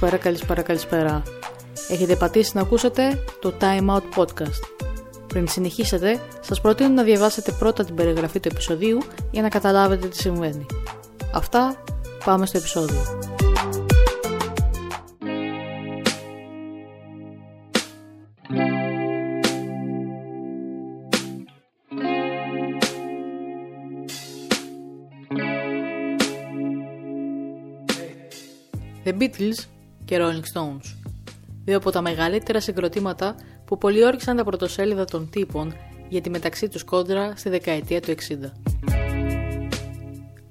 Καλησπέρα, καλησπέρα, καλησπέρα. Έχετε πατήσει να ακούσετε το Time Out Podcast. Πριν συνεχίσετε, σας προτείνω να διαβάσετε πρώτα την περιγραφή του επεισοδίου για να καταλάβετε τι συμβαίνει. Αυτά, πάμε στο επεισόδιο. The Beatles και Rolling Stones. Δύο από τα μεγαλύτερα συγκροτήματα που πολιόρκησαν τα πρωτοσέλιδα των τύπων για τη μεταξύ τους κόντρα στη δεκαετία του 60.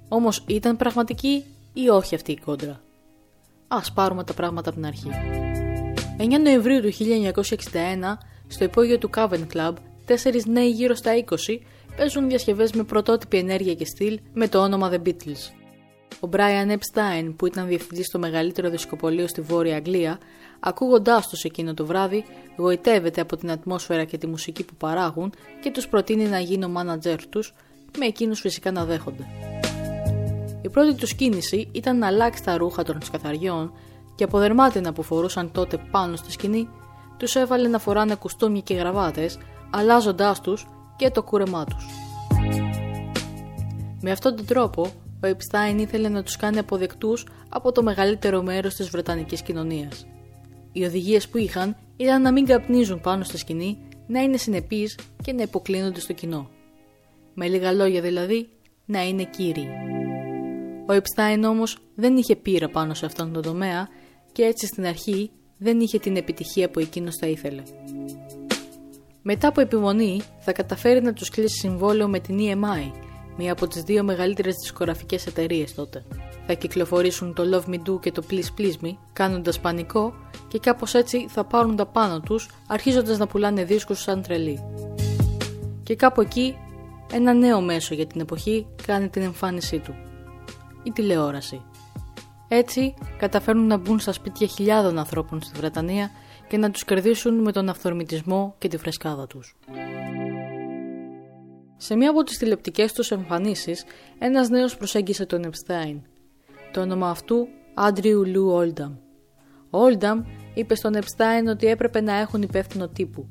Όμως ήταν πραγματική ή όχι αυτή η κόντρα; Ας πάρουμε τα πράγματα από την αρχή. 9 Νοεμβρίου του 1961, στο υπόγειο του Cavern Club, τέσσερις νέοι γύρω στα 20 παίζουν διασκευές με πρωτότυπη ενέργεια και στυλ με το όνομα The Beatles. Ο Brian Epstein, που ήταν διευθυντής στο μεγαλύτερο δισκοπολείο στη Βόρεια Αγγλία, ακούγοντάς τους εκείνο το βράδυ, γοητεύεται από την ατμόσφαιρα και τη μουσική που παράγουν και τους προτείνει να γίνει ο μάνατζερ τους, με εκείνους φυσικά να δέχονται. Η πρώτη τους κίνηση ήταν να αλλάξει τα ρούχα των σκαθαριών και από δερμάτινα που φορούσαν τότε πάνω στη σκηνή, τους έβαλε να φοράνε κουστούμια και γραβάτες, αλλάζοντάς τους και το κούρεμά τους. Με αυτόν τον τρόπο, ο Επστάιν ήθελε να τους κάνει αποδεκτούς από το μεγαλύτερο μέρος της Βρετανικής κοινωνίας. Οι οδηγίες που είχαν ήταν να μην καπνίζουν πάνω στη σκηνή, να είναι συνεπείς και να υποκλίνονται στο κοινό. Με λίγα λόγια δηλαδή, να είναι κύριοι. Ο Επστάιν όμως δεν είχε πείρα πάνω σε αυτόν τον τομέα και έτσι στην αρχή δεν είχε την επιτυχία που εκείνος θα ήθελε. Μετά από επιμονή θα καταφέρει να τους κλείσει συμβόλαιο με την EMI μία από τις δύο μεγαλύτερες δισκογραφικές εταιρείες τότε. Θα κυκλοφορήσουν το Love Me Do και το Please Please Me, κάνοντας πανικό και κάπως έτσι θα πάρουν τα πάνω τους, αρχίζοντας να πουλάνε δίσκους σαν τρελή. Και κάπου εκεί, ένα νέο μέσο για την εποχή κάνει την εμφάνισή του. Η τηλεόραση. Έτσι, καταφέρνουν να μπουν στα σπίτια χιλιάδων ανθρώπων στη Βρετανία και να τους κερδίσουν με τον αυθορμητισμό και τη φρεσκάδα τους. Σε μία από τις τηλεπτικές τους εμφανίσεις, ένας νέος προσέγγισε τον Επστάιν. Το όνομα αυτού Άντριου Λου Όλνταμ. Ο Όλνταμ είπε στον Επστάιν ότι έπρεπε να έχουν υπεύθυνο τύπου.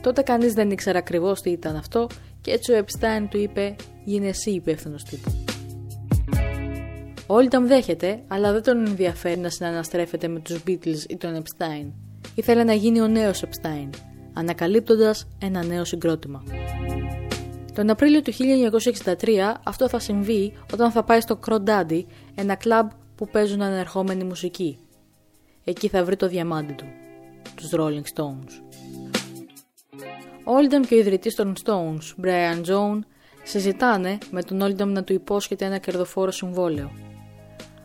Τότε κανείς δεν ήξερε ακριβώς τι ήταν αυτό και έτσι ο Επστάιν του είπε «Γίνε εσύ υπεύθυνος τύπου». Ο Όλνταμ δέχεται, αλλά δεν τον ενδιαφέρει να συναναστρέφεται με τους Beatles ή τον Επστάιν. Ήθελε να γίνει ο νέος Επστάιν, ανακαλύπτοντας ένα νέο συγκρότημα. Τον Απρίλιο του 1963 αυτό θα συμβεί όταν θα πάει στο Daddy, ένα κλαμπ που παίζουν ανερχόμενη μουσική. Εκεί θα βρει το διαμάντι του, τους Rolling Stones. Ο Oldham και ο ιδρυτής των Stones, Brian Jones, συζητάνε με τον Oldham να του υπόσχεται ένα κερδοφόρο συμβόλαιο.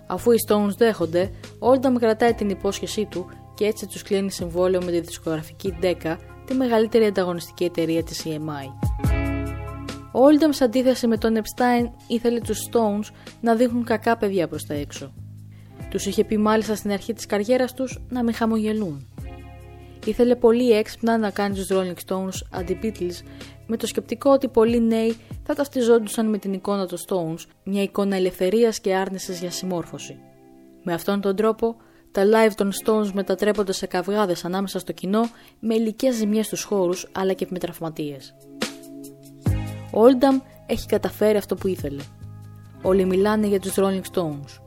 Αφού οι Stones δέχονται, ο Oldham κρατάει την υπόσχεσή του και έτσι τους κλείνει συμβόλαιο με τη δισκογραφική Decca, τη μεγαλύτερη ανταγωνιστική εταιρεία της EMI. Ο Όλνταμ, σε αντίθεση με τον Επστάιν, ήθελε τους Stones να δείχνουν κακά παιδιά προς τα έξω. Τους είχε πει μάλιστα στην αρχή της καριέρας τους να μην χαμογελούν. Ήθελε πολύ έξυπνα να κάνει τους Rolling Stones αντι-Beatles με το σκεπτικό ότι πολλοί νέοι θα ταυτιζόντουσαν με την εικόνα των Stones, μια εικόνα ελευθερίας και άρνησης για συμμόρφωση. Με αυτόν τον τρόπο, τα live των Stones μετατρέπονται σε καυγάδες ανάμεσα στο κοινό με υλικέ ζημιές στους χώρους αλλά και με τραυματίες. Ο Όλνταμ έχει καταφέρει αυτό που ήθελε. Όλοι μιλάνε για τους Rolling Stones.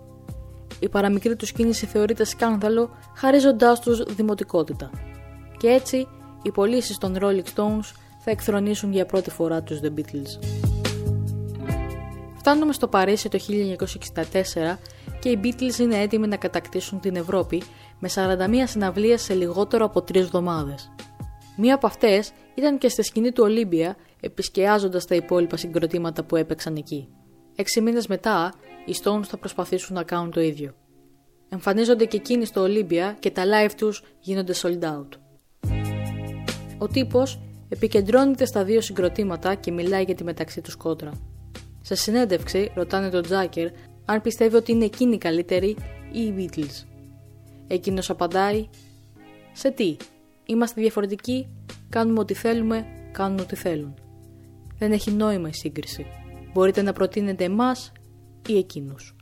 Η παραμικρή τους κίνηση θεωρείται σκάνδαλο χαρίζοντάς τους δημοτικότητα. Και έτσι οι πωλήσεις των Rolling Stones θα εκθρονήσουν για πρώτη φορά τους The Beatles. Φτάνουμε στο Παρίσι το 1964 και οι Beatles είναι έτοιμοι να κατακτήσουν την Ευρώπη με 41 συναυλίες σε λιγότερο από 3 εβδομάδες. Μία από αυτές ήταν και στη σκηνή του Ολύμπια επισκιάζοντας τα υπόλοιπα συγκροτήματα που έπαιξαν εκεί. Έξι μήνες μετά, οι Stones θα προσπαθήσουν να κάνουν το ίδιο. Εμφανίζονται και εκείνοι στο Ολύμπια και τα live τους γίνονται sold out. Ο τύπος επικεντρώνεται στα δύο συγκροτήματα και μιλάει για τη μεταξύ τους κόντρα. Σε συνέντευξη ρωτάνε τον Τζάκερ αν πιστεύει ότι είναι εκείνοι οι καλύτεροι ή οι Beatles. Εκείνος απαντάει: Σε τι, είμαστε διαφορετικοί, κάνουμε ό,τι θέλουμε, κάνουν ό,τι θέλουν. Δεν έχει νόημα η σύγκριση. Μπορείτε να προτείνετε εμάς ή εκείνους.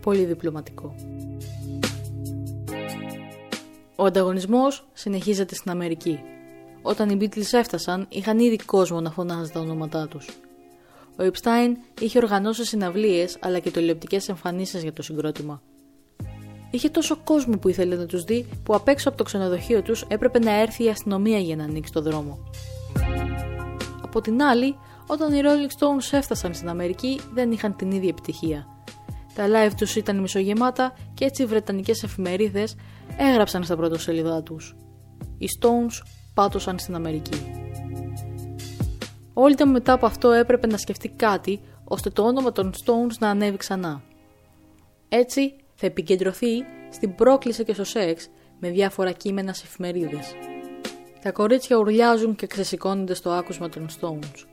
Πολύ διπλωματικό. Ο ανταγωνισμός συνεχίζεται στην Αμερική. Όταν οι Beatles έφτασαν, είχαν ήδη κόσμο να φωνάζει τα ονόματά τους. Ο Epstein είχε οργανώσει συναυλίες αλλά και τηλεοπτικές εμφανίσεις για το συγκρότημα. Είχε τόσο κόσμο που ήθελε να τους δει που απ' έξω από το ξενοδοχείο τους έπρεπε να έρθει η αστυνομία για να ανοίξει το δρόμο. Από την άλλη, όταν οι Rolling Stones έφτασαν στην Αμερική, δεν είχαν την ίδια επιτυχία. Τα live τους ήταν μισογεμάτα και έτσι οι βρετανικές εφημερίδες έγραψαν στα πρωτοσέλιδά τους. Οι Stones πάτωσαν στην Αμερική. Όλοι μετά από αυτό έπρεπε να σκεφτεί κάτι ώστε το όνομα των Stones να ανέβει ξανά. Έτσι θα επικεντρωθεί στην πρόκληση και στο σεξ με διάφορα κείμενα σε εφημερίδες. Τα κορίτσια ουρλιάζουν και ξεσηκώνονται στο άκουσμα των Stones.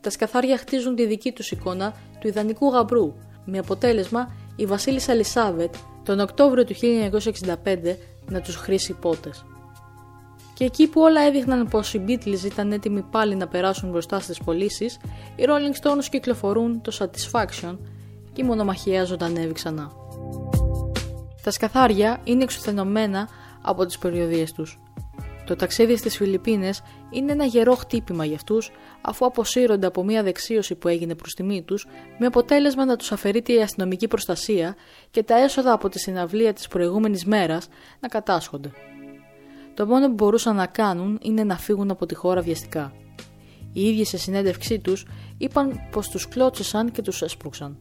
Τα σκαθάρια χτίζουν τη δική τους εικόνα του ιδανικού γαμπρού, με αποτέλεσμα η βασίλισσα Ελισάβετ τον Οκτώβριο του 1965 να τους χρήσει πότες. Και εκεί που όλα έδειχναν πως οι Beatles ήταν έτοιμοι πάλι να περάσουν μπροστά στις πωλήσεις, οι Rolling Stones κυκλοφορούν το Satisfaction και η μονομαχία ζωντανεύει ξανά. Τα σκαθάρια είναι εξουθενωμένα από τις περιοδίες τους. Το ταξίδι στις Φιλιππίνες είναι ένα γερό χτύπημα για αυτούς αφού αποσύρονται από μια δεξίωση που έγινε προς τιμή τους με αποτέλεσμα να τους αφαιρείται η αστυνομική προστασία και τα έσοδα από τη συναυλία της προηγούμενης μέρας να κατάσχονται. Το μόνο που μπορούσαν να κάνουν είναι να φύγουν από τη χώρα βιαστικά. Οι ίδιοι σε συνέντευξή τους είπαν πως τους κλώτσισαν και τους έσπρωξαν.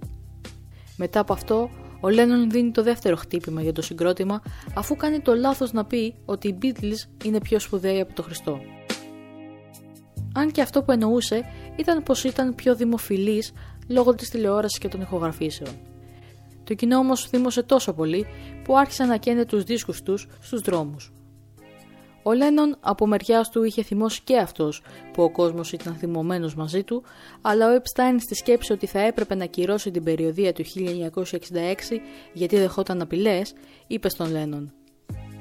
Μετά από αυτό, ο Λένον δίνει το δεύτερο χτύπημα για το συγκρότημα αφού κάνει το λάθος να πει ότι οι Beatles είναι πιο σπουδαίοι από το Χριστό. Αν και αυτό που εννοούσε ήταν πως ήταν πιο δημοφιλής λόγω της τηλεόρασης και των ηχογραφήσεων. Το κοινό όμως θύμωσε τόσο πολύ που άρχισαν να καίνε τους δίσκους τους στους δρόμους. Ο Λένον από μεριάς του είχε θυμώσει και αυτός που ο κόσμος ήταν θυμωμένος μαζί του, αλλά ο Έπσταϊν στη σκέψη ότι θα έπρεπε να ακυρώσει την περιοδεία του 1966 γιατί δεχόταν απειλές, είπε στον Λένον: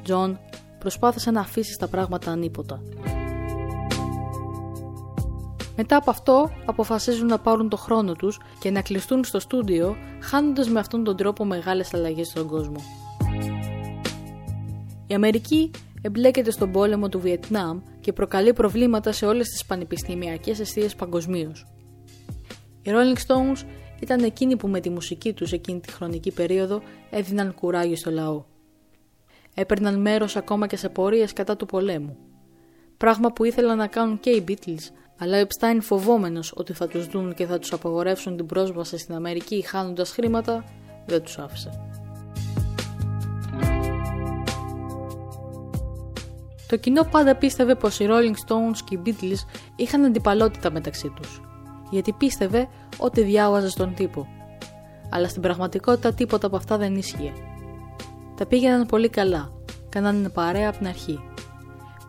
Τζον, προσπάθησε να αφήσεις τα πράγματα ανείπωτα. Μετά από αυτό αποφασίζουν να πάρουν το χρόνο τους και να κλειστούν στο στούντιο χάνοντας με αυτόν τον τρόπο μεγάλες αλλαγές στον κόσμο. Η Αμερική εμπλέκεται στον πόλεμο του Βιετνάμ και προκαλεί προβλήματα σε όλες τις πανεπιστημιακές εστίες παγκοσμίως. Οι Rolling Stones ήταν εκείνοι που με τη μουσική τους εκείνη τη χρονική περίοδο έδιναν κουράγιο στο λαό. Έπαιρναν μέρος ακόμα και σε πορείες κατά του πολέμου. Πράγμα που ήθελαν να κάνουν και οι Beatles, αλλά ο Epstein φοβόμενος ότι θα τους δουν και θα τους απαγορεύσουν την πρόσβαση στην Αμερική χάνοντας χρήματα, δεν τους άφησε. Το κοινό πάντα πίστευε πως οι Rolling Stones και οι Beatles είχαν αντιπαλότητα μεταξύ τους, γιατί πίστευε ότι διάβαζε στον τύπο. Αλλά στην πραγματικότητα τίποτα από αυτά δεν ίσχυε. Τα πήγαιναν πολύ καλά, κάνανε παρέα από την αρχή.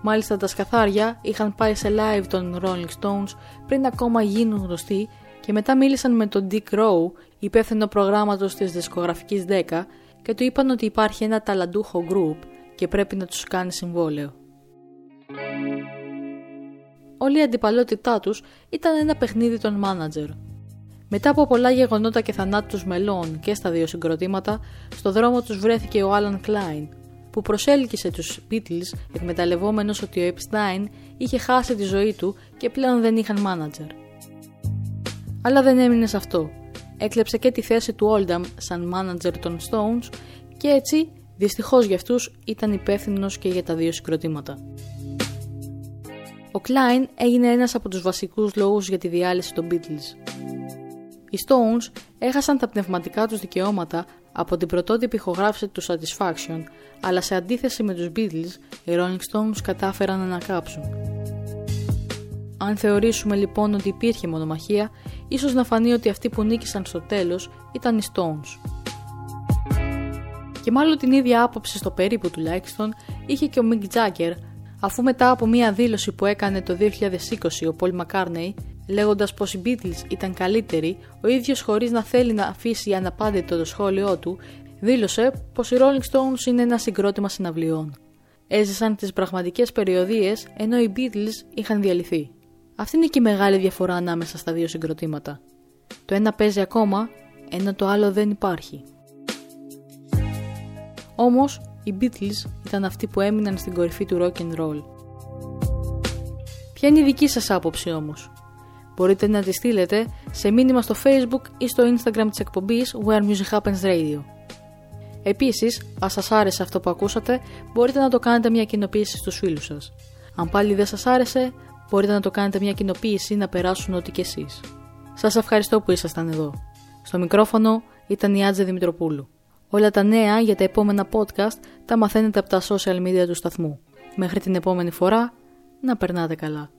Μάλιστα τα σκαθάρια είχαν πάει σε live των Rolling Stones πριν ακόμα γίνουν γνωστοί και μετά μίλησαν με τον Dick Rowe, υπεύθυνο προγράμματος της δισκογραφικής 10 και του είπαν ότι υπάρχει ένα ταλαντούχο group και πρέπει να τους κάνει συμβόλαιο όλη η αντιπαλότητά τους ήταν ένα παιχνίδι των μάνατζερ. Μετά από πολλά γεγονότα και θανάτους μελών και στα δύο συγκροτήματα, στο δρόμο τους βρέθηκε ο Άλαν Κλάιν, που προσέλκυσε τους Beatles εκμεταλλευόμενος ότι ο Epstein είχε χάσει τη ζωή του και πλέον δεν είχαν μάνατζερ. Αλλά δεν έμεινε σε αυτό. Έκλεψε και τη θέση του Oldham σαν μάνατζερ των Stones και έτσι, δυστυχώς για αυτούς, ήταν υπεύθυνος και για τα δύο συγκροτήματα. Ο Klein έγινε ένας από τους βασικούς λόγους για τη διάλυση των Beatles. Οι Stones έχασαν τα πνευματικά τους δικαιώματα από την πρωτότυπη ηχογράφηση του Satisfaction, αλλά σε αντίθεση με τους Beatles, οι Rolling Stones κατάφεραν να ανακάψουν. Αν θεωρήσουμε λοιπόν ότι υπήρχε μονομαχία, ίσως να φανεί ότι αυτοί που νίκησαν στο τέλος ήταν οι Stones. Και μάλλον την ίδια άποψη στο περίπου τουλάχιστον είχε και ο Mick Jagger αφού μετά από μία δήλωση που έκανε το 2020 ο Paul McCartney λέγοντας πως οι Beatles ήταν καλύτεροι, ο ίδιος χωρίς να θέλει να αφήσει αναπάντητο το σχόλιο του, δήλωσε πως οι Rolling Stones είναι ένα συγκρότημα συναυλιών. Έζησαν τις πραγματικές περιοδίες ενώ οι Beatles είχαν διαλυθεί. Αυτή είναι και η μεγάλη διαφορά ανάμεσα στα δύο συγκροτήματα. Το ένα παίζει ακόμα, ενώ το άλλο δεν υπάρχει. Όμως, οι Beatles ήταν αυτοί που έμειναν στην κορυφή του rock and roll. Ποια είναι η δική σας άποψη όμως; Μπορείτε να τη στείλετε σε μήνυμα στο facebook ή στο instagram της εκπομπής Where Music Happens Radio. Επίσης, αν σας άρεσε αυτό που ακούσατε, μπορείτε να το κάνετε μια κοινοποίηση στους φίλους σας. Αν πάλι δεν σας άρεσε, μπορείτε να το κάνετε μια κοινοποίηση να περάσουν ό,τι και εσείς. Σας ευχαριστώ που ήσασταν εδώ. Στο μικρόφωνο ήταν η Άτζε Δημητροπούλου. Όλα τα νέα για τα επόμενα podcast τα μαθαίνετε από τα social media του σταθμού. Μέχρι την επόμενη φορά, να περνάτε καλά.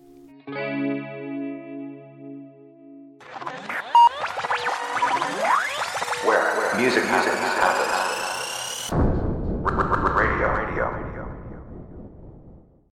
Where music happens.